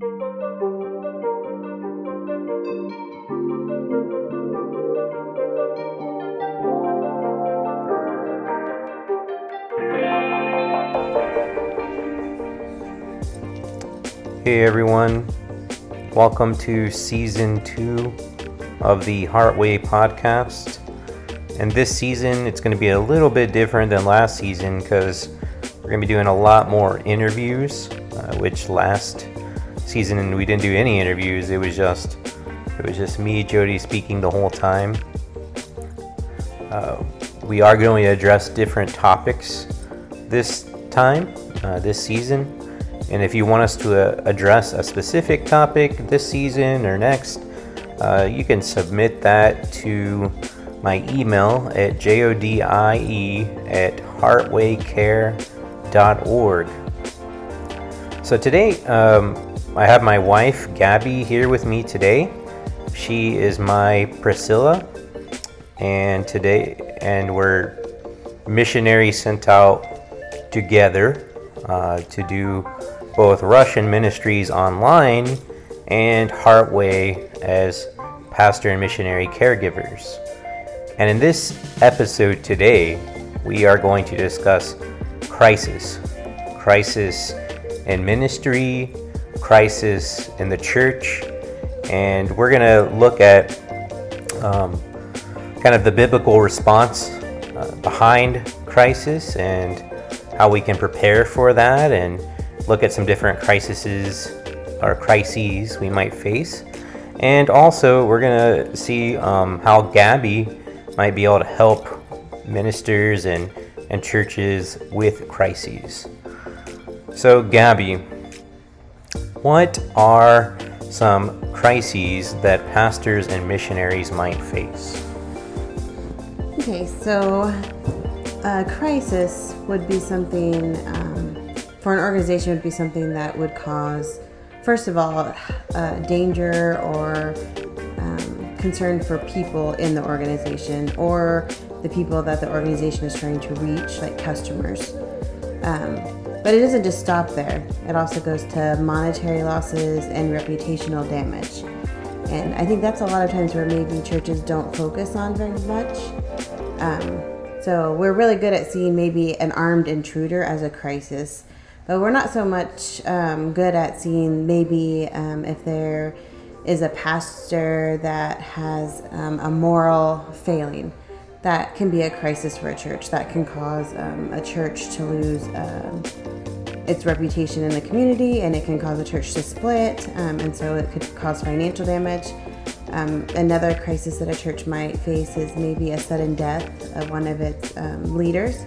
Hey everyone, welcome to season two of the Heartway podcast. And this season, it's going to be a little bit different than last season because we're going to be doing a lot more interviews, uh, which last season and we didn't do any interviews. It was just it was just me, Jody, speaking the whole time. Uh, we are going to address different topics this time, uh, this season. And if you want us to uh, address a specific topic this season or next, uh, you can submit that to my email at jodie at heartwaycare.org. So today, um, I have my wife Gabby here with me today. She is my Priscilla, and today, and we're missionaries sent out together uh, to do both Russian ministries online and Heartway as pastor and missionary caregivers. And in this episode today, we are going to discuss crisis crisis in ministry, crisis in the church, and we're going to look at um, kind of the biblical response uh, behind crisis and how we can prepare for that and look at some different crises or crises we might face. And also, we're going to see um, how Gabby might be able to help ministers and, and churches with crises. So, Gabby, what are some crises that pastors and missionaries might face? Okay, so a crisis would be something um, for an organization would be something that would cause, first of all, uh, danger or um, concern for people in the organization or the people that the organization is trying to reach, like customers. Um, but it doesn't just stop there. It also goes to monetary losses and reputational damage. And I think that's a lot of times where maybe churches don't focus on very much. Um, so we're really good at seeing maybe an armed intruder as a crisis, but we're not so much um, good at seeing maybe um, if there is a pastor that has um, a moral failing. That can be a crisis for a church. That can cause um, a church to lose um, its reputation in the community, and it can cause a church to split, um, and so it could cause financial damage. Um, another crisis that a church might face is maybe a sudden death of one of its um, leaders,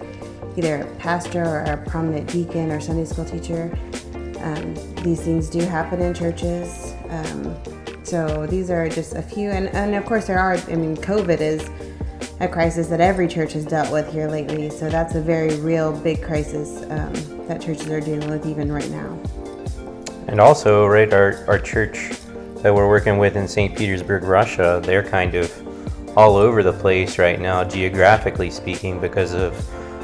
either a pastor or a prominent deacon or Sunday school teacher. Um, these things do happen in churches. So these are just a few, and, and of course there are. I mean, COVID is a crisis that every church has dealt with here lately. So that's a very real big crisis um, that churches are dealing with even right now. And also, right, our, our church that we're working with in St. Petersburg, Russia, they're kind of all over the place right now, geographically speaking, because of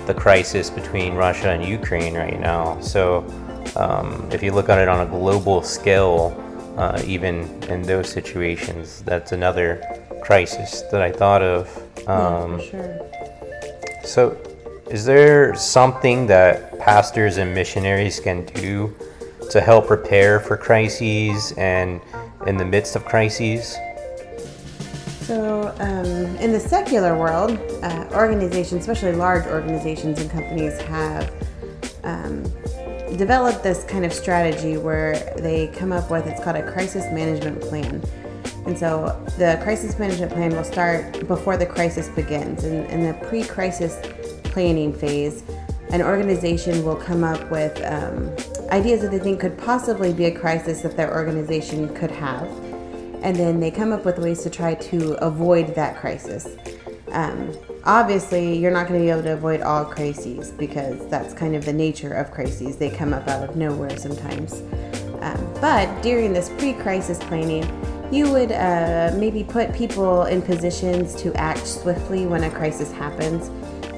the crisis between Russia and Ukraine right now. So, um, if you look at it on a global scale, uh, even in those situations, that's another crisis that I thought of. Um, yeah, sure. So, is there something that pastors and missionaries can do to help prepare for crises and in the midst of crises? So, um, in the secular world, uh, organizations, especially large organizations and companies, have um, developed this kind of strategy where they come up with it's called a crisis management plan. And so the crisis management plan will start before the crisis begins. In, in the pre crisis planning phase, an organization will come up with um, ideas that they think could possibly be a crisis that their organization could have. And then they come up with ways to try to avoid that crisis. Um, obviously, you're not going to be able to avoid all crises because that's kind of the nature of crises. They come up out of nowhere sometimes. Um, but during this pre crisis planning, you would uh, maybe put people in positions to act swiftly when a crisis happens.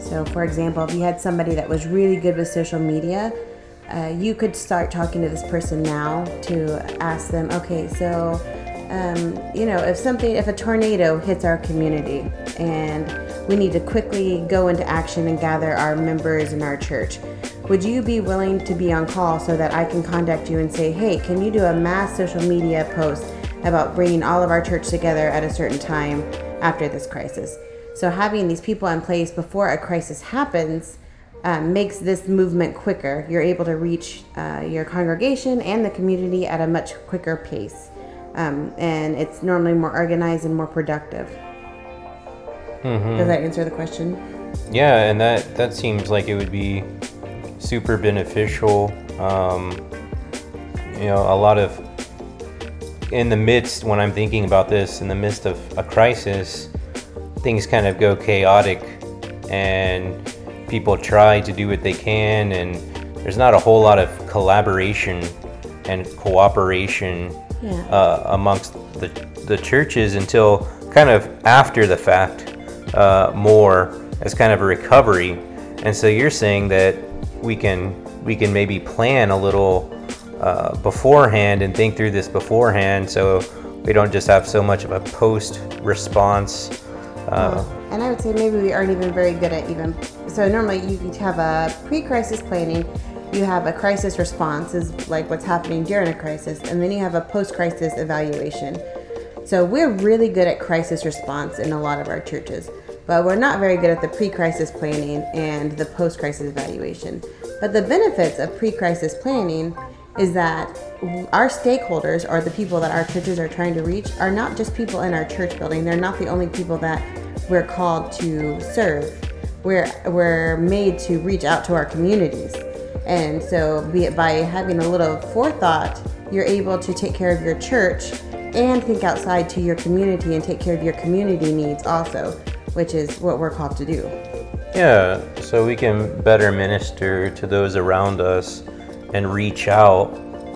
So, for example, if you had somebody that was really good with social media, uh, you could start talking to this person now to ask them, okay, so, um, you know, if something, if a tornado hits our community and we need to quickly go into action and gather our members in our church, would you be willing to be on call so that I can contact you and say, hey, can you do a mass social media post about bringing all of our church together at a certain time after this crisis? So having these people in place before a crisis happens um, makes this movement quicker. You're able to reach uh, your congregation and the community at a much quicker pace. Um, and it's normally more organized and more productive. Mm-hmm. Does that answer the question? Yeah, and that, that seems like it would be super beneficial. Um, you know, a lot of in the midst when I'm thinking about this, in the midst of a crisis, things kind of go chaotic and people try to do what they can and there's not a whole lot of collaboration and cooperation yeah. uh, amongst the, the churches until kind of after the fact uh, more as kind of a recovery and so you're saying that we can we can maybe plan a little uh, beforehand and think through this beforehand so we don't just have so much of a post response uh, and I would say maybe we aren't even very good at even. So normally you have a pre-crisis planning, you have a crisis response is like what's happening during a crisis, and then you have a post-crisis evaluation. So we're really good at crisis response in a lot of our churches, but we're not very good at the pre-crisis planning and the post-crisis evaluation. But the benefits of pre-crisis planning is that our stakeholders or the people that our churches are trying to reach are not just people in our church building. They're not the only people that we're called to serve. We're, we're made to reach out to our communities. And so, be it by having a little forethought, you're able to take care of your church and think outside to your community and take care of your community needs also, which is what we're called to do. Yeah, so we can better minister to those around us and reach out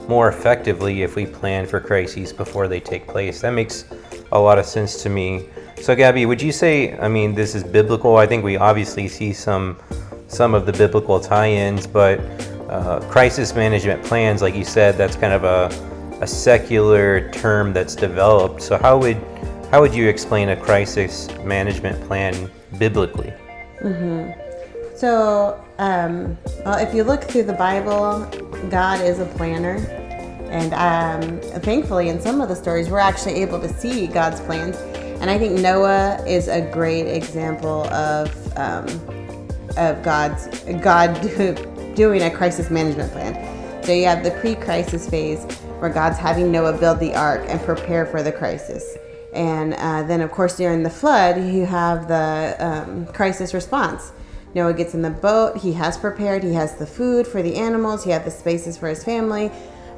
more effectively if we plan for crises before they take place. That makes a lot of sense to me. So, Gabby, would you say? I mean, this is biblical. I think we obviously see some some of the biblical tie-ins, but uh, crisis management plans, like you said, that's kind of a a secular term that's developed. So, how would how would you explain a crisis management plan biblically? Mm-hmm. So, um, well, if you look through the Bible, God is a planner. And um, thankfully, in some of the stories, we're actually able to see God's plans. And I think Noah is a great example of um, of God's God doing a crisis management plan. So you have the pre-crisis phase where God's having Noah build the ark and prepare for the crisis. And uh, then, of course, during the flood, you have the um, crisis response Noah gets in the boat. He has prepared. He has the food for the animals. He has the spaces for his family.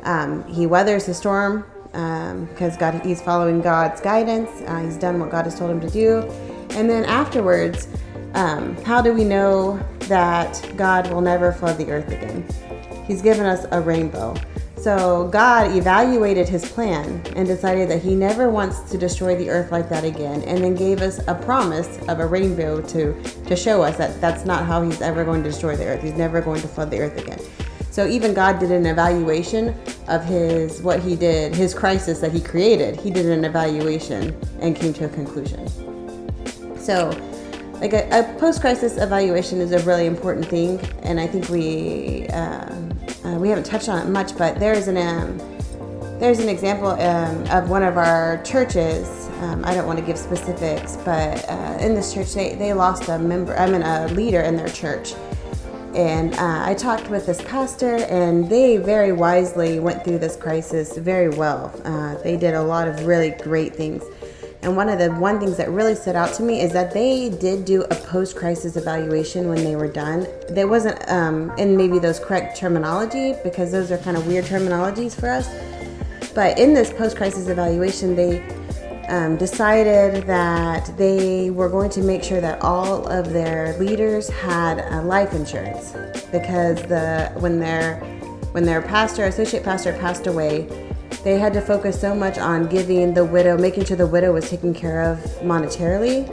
Um, he weathers the storm because um, God he's following God's guidance. Uh, he's done what God has told him to do. And then afterwards, um, how do we know that God will never flood the earth again? He's given us a rainbow. So God evaluated his plan and decided that he never wants to destroy the earth like that again, and then gave us a promise of a rainbow to, to show us that that's not how he's ever going to destroy the earth. He's never going to flood the earth again. So even God did an evaluation of his what he did, his crisis that he created. He did an evaluation and came to a conclusion. So like a, a post-crisis evaluation is a really important thing, and I think we. Uh, uh, we haven't touched on it much, but there's an um, there's an example um, of one of our churches. Um, I don't want to give specifics, but uh, in this church, they, they lost a member. I mean, a leader in their church, and uh, I talked with this pastor, and they very wisely went through this crisis very well. Uh, they did a lot of really great things. And one of the one things that really stood out to me is that they did do a post-crisis evaluation when they were done. There wasn't um, in maybe those correct terminology because those are kind of weird terminologies for us. But in this post-crisis evaluation, they um, decided that they were going to make sure that all of their leaders had uh, life insurance because the when their when their pastor associate pastor passed away they had to focus so much on giving the widow, making sure the widow was taken care of monetarily,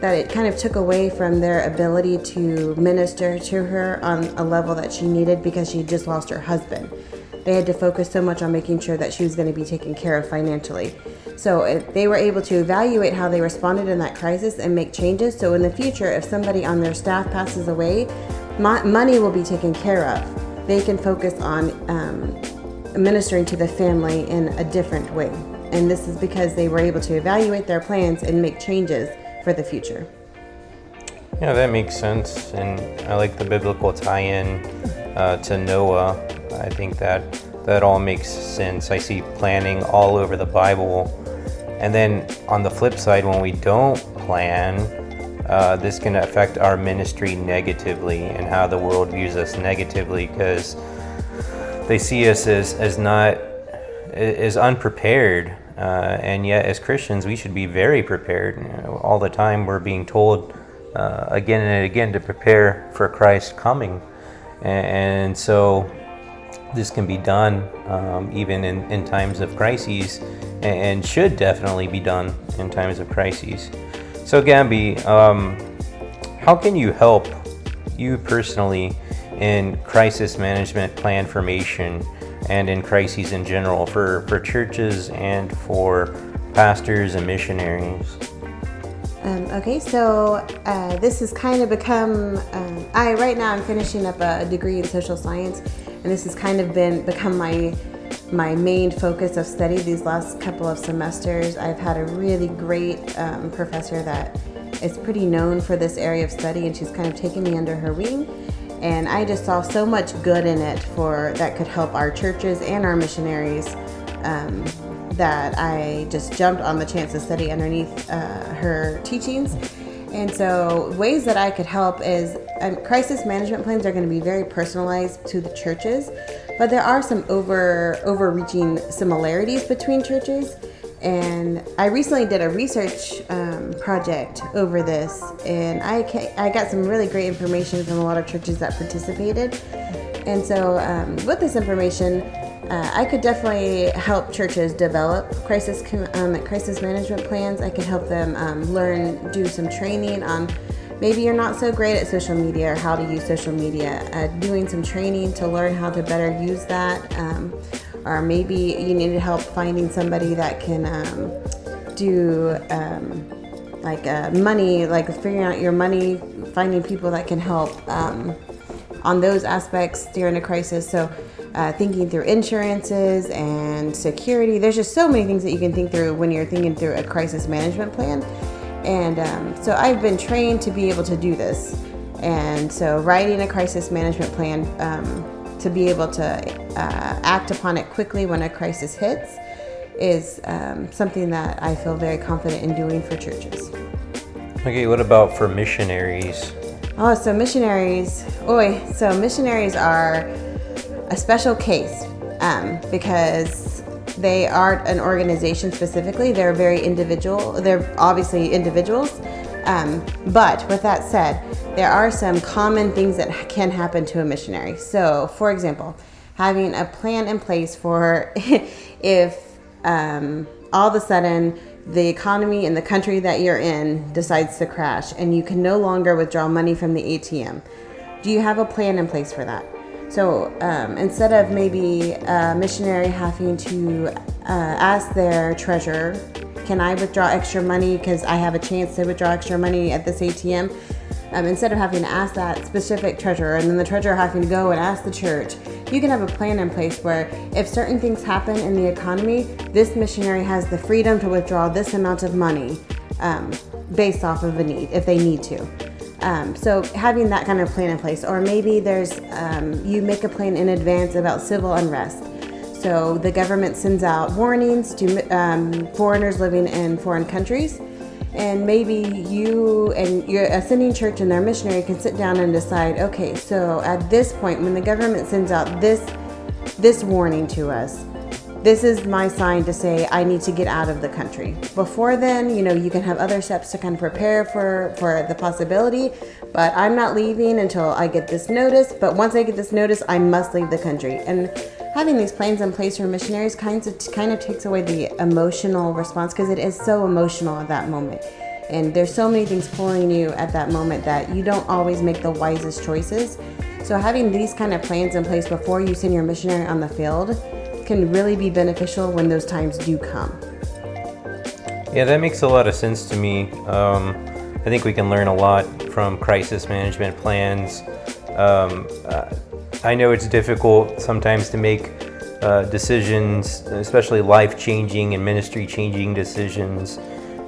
that it kind of took away from their ability to minister to her on a level that she needed because she just lost her husband. They had to focus so much on making sure that she was going to be taken care of financially. So it, they were able to evaluate how they responded in that crisis and make changes. So in the future, if somebody on their staff passes away, money will be taken care of. They can focus on um, ministering to the family in a different way. And this is because they were able to evaluate their plans and make changes for the future. Yeah, that makes sense. And I like the biblical tie in uh, to Noah. I think that that all makes sense. I see planning all over the Bible. And then on the flip side, when we don't plan, uh, this can affect our ministry negatively and how the world views us negatively because they see us as, as not as unprepared uh, and yet as christians we should be very prepared. You know, all the time we're being told uh, again and again to prepare for christ's coming. And, so this can be done um, even in, in times of crises and, should definitely be done in times of crises. So Gabby um, how can you help you personally in crisis management plan formation and in crises in general for, for churches and for pastors and missionaries? Um, okay, so uh, this has kind of become. Um, I right now I'm finishing up a degree in social science, and this has kind of been become my my main focus of study these last couple of semesters. I've had a really great um, professor that is pretty known for this area of study, and she's kind of taken me under her wing and I just saw so much good in it for that could help our churches and our missionaries. Um, that I just jumped on the chance to study underneath uh, her teachings. And so, ways that I could help is um, crisis management plans are going to be very personalized to the churches, but there are some over overreaching similarities between churches. And I recently did a research um, project over this, and I, I got some really great information from a lot of churches that participated. And so, um, with this information, uh, I could definitely help churches develop crisis um, crisis management plans. I could help them um, learn, do some training on maybe you're not so great at social media or how to use social media. Uh, doing some training to learn how to better use that um, or maybe you needed help finding somebody that can um, do um, like uh, money, like figuring out your money, finding people that can help um, on those aspects during a crisis. So, uh, thinking through insurances and security. There's just so many things that you can think through when you're thinking through a crisis management plan. And um, so, I've been trained to be able to do this. And so, writing a crisis management plan um, to be able to uh, act upon it quickly when a crisis hits is um, something that I feel very confident in doing for churches. Okay, what about for missionaries? Oh, so missionaries, oi, so missionaries are a special case um, because they aren't an organization specifically. They're very individual. They're obviously individuals. Um, but with that said, there are some common things that can happen to a missionary. So, for example, having a plan in place for if um, all of a sudden the economy in the country that you're in decides to crash and you can no longer withdraw money from the ATM. Do you have a plan in place for that? So um, instead of maybe a missionary having to uh, ask their treasurer, can I withdraw extra money because I have a chance to withdraw extra money at this ATM? Um, instead of having to ask that specific treasurer and then the treasurer having to go and ask the church, you can have a plan in place where if certain things happen in the economy, this missionary has the freedom to withdraw this amount of money um, based off of a need if they need to. Um, so having that kind of plan in place, or maybe there's um, you make a plan in advance about civil unrest. So the government sends out warnings to um, foreigners living in foreign countries and maybe you and your ascending church and their missionary can sit down and decide okay so at this point when the government sends out this this warning to us this is my sign to say I need to get out of the country. Before then, you know, you can have other steps to kind of prepare for for the possibility, but I'm not leaving until I get this notice, but once I get this notice, I must leave the country. And having these plans in place for missionaries kind of kind of takes away the emotional response because it is so emotional at that moment. and there's so many things pulling you at that moment that you don't always make the wisest choices. So having these kind of plans in place before you send your missionary on the field can really be beneficial when those times do come. Yeah, that makes a lot of sense to me. Um, I think we can learn a lot from crisis management plans. Um, uh, I know it's difficult sometimes to make uh, decisions, especially life changing and ministry changing decisions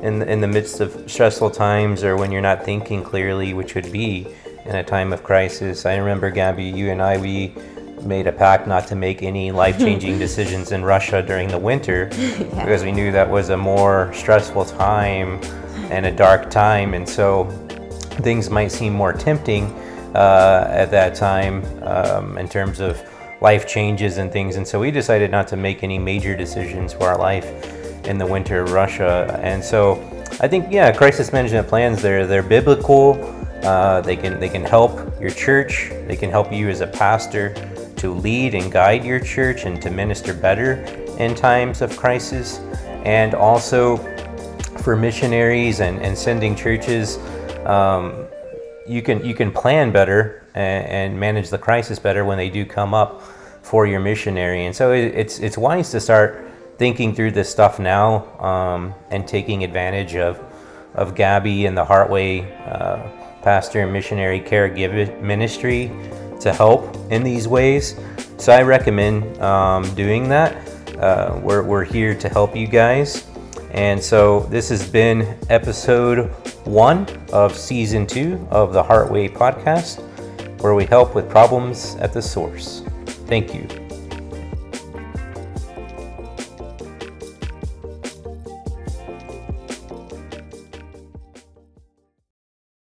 in, in the midst of stressful times or when you're not thinking clearly, which would be in a time of crisis. I remember, Gabby, you and I, we made a pact not to make any life changing decisions in Russia during the winter yeah. because we knew that was a more stressful time and a dark time. And so things might seem more tempting uh, at that time um, in terms of life changes and things. And so we decided not to make any major decisions for our life in the winter of Russia. And so I think, yeah, crisis management plans, they're, they're biblical. Uh, they can they can help your church. They can help you as a pastor to lead and guide your church and to minister better in times of crisis. And also for missionaries and, and sending churches, um, you can you can plan better and, and, manage the crisis better when they do come up for your missionary. And so it, it's it's wise to start thinking through this stuff now um, and taking advantage of of Gabby and the Heartway uh, Pastor and Missionary Caregiver Ministry to help in these ways. So I recommend um, doing that. Uh, we're, we're here to help you guys. And so this has been episode one of season two of the Heartway podcast, where we help with problems at the source. Thank you.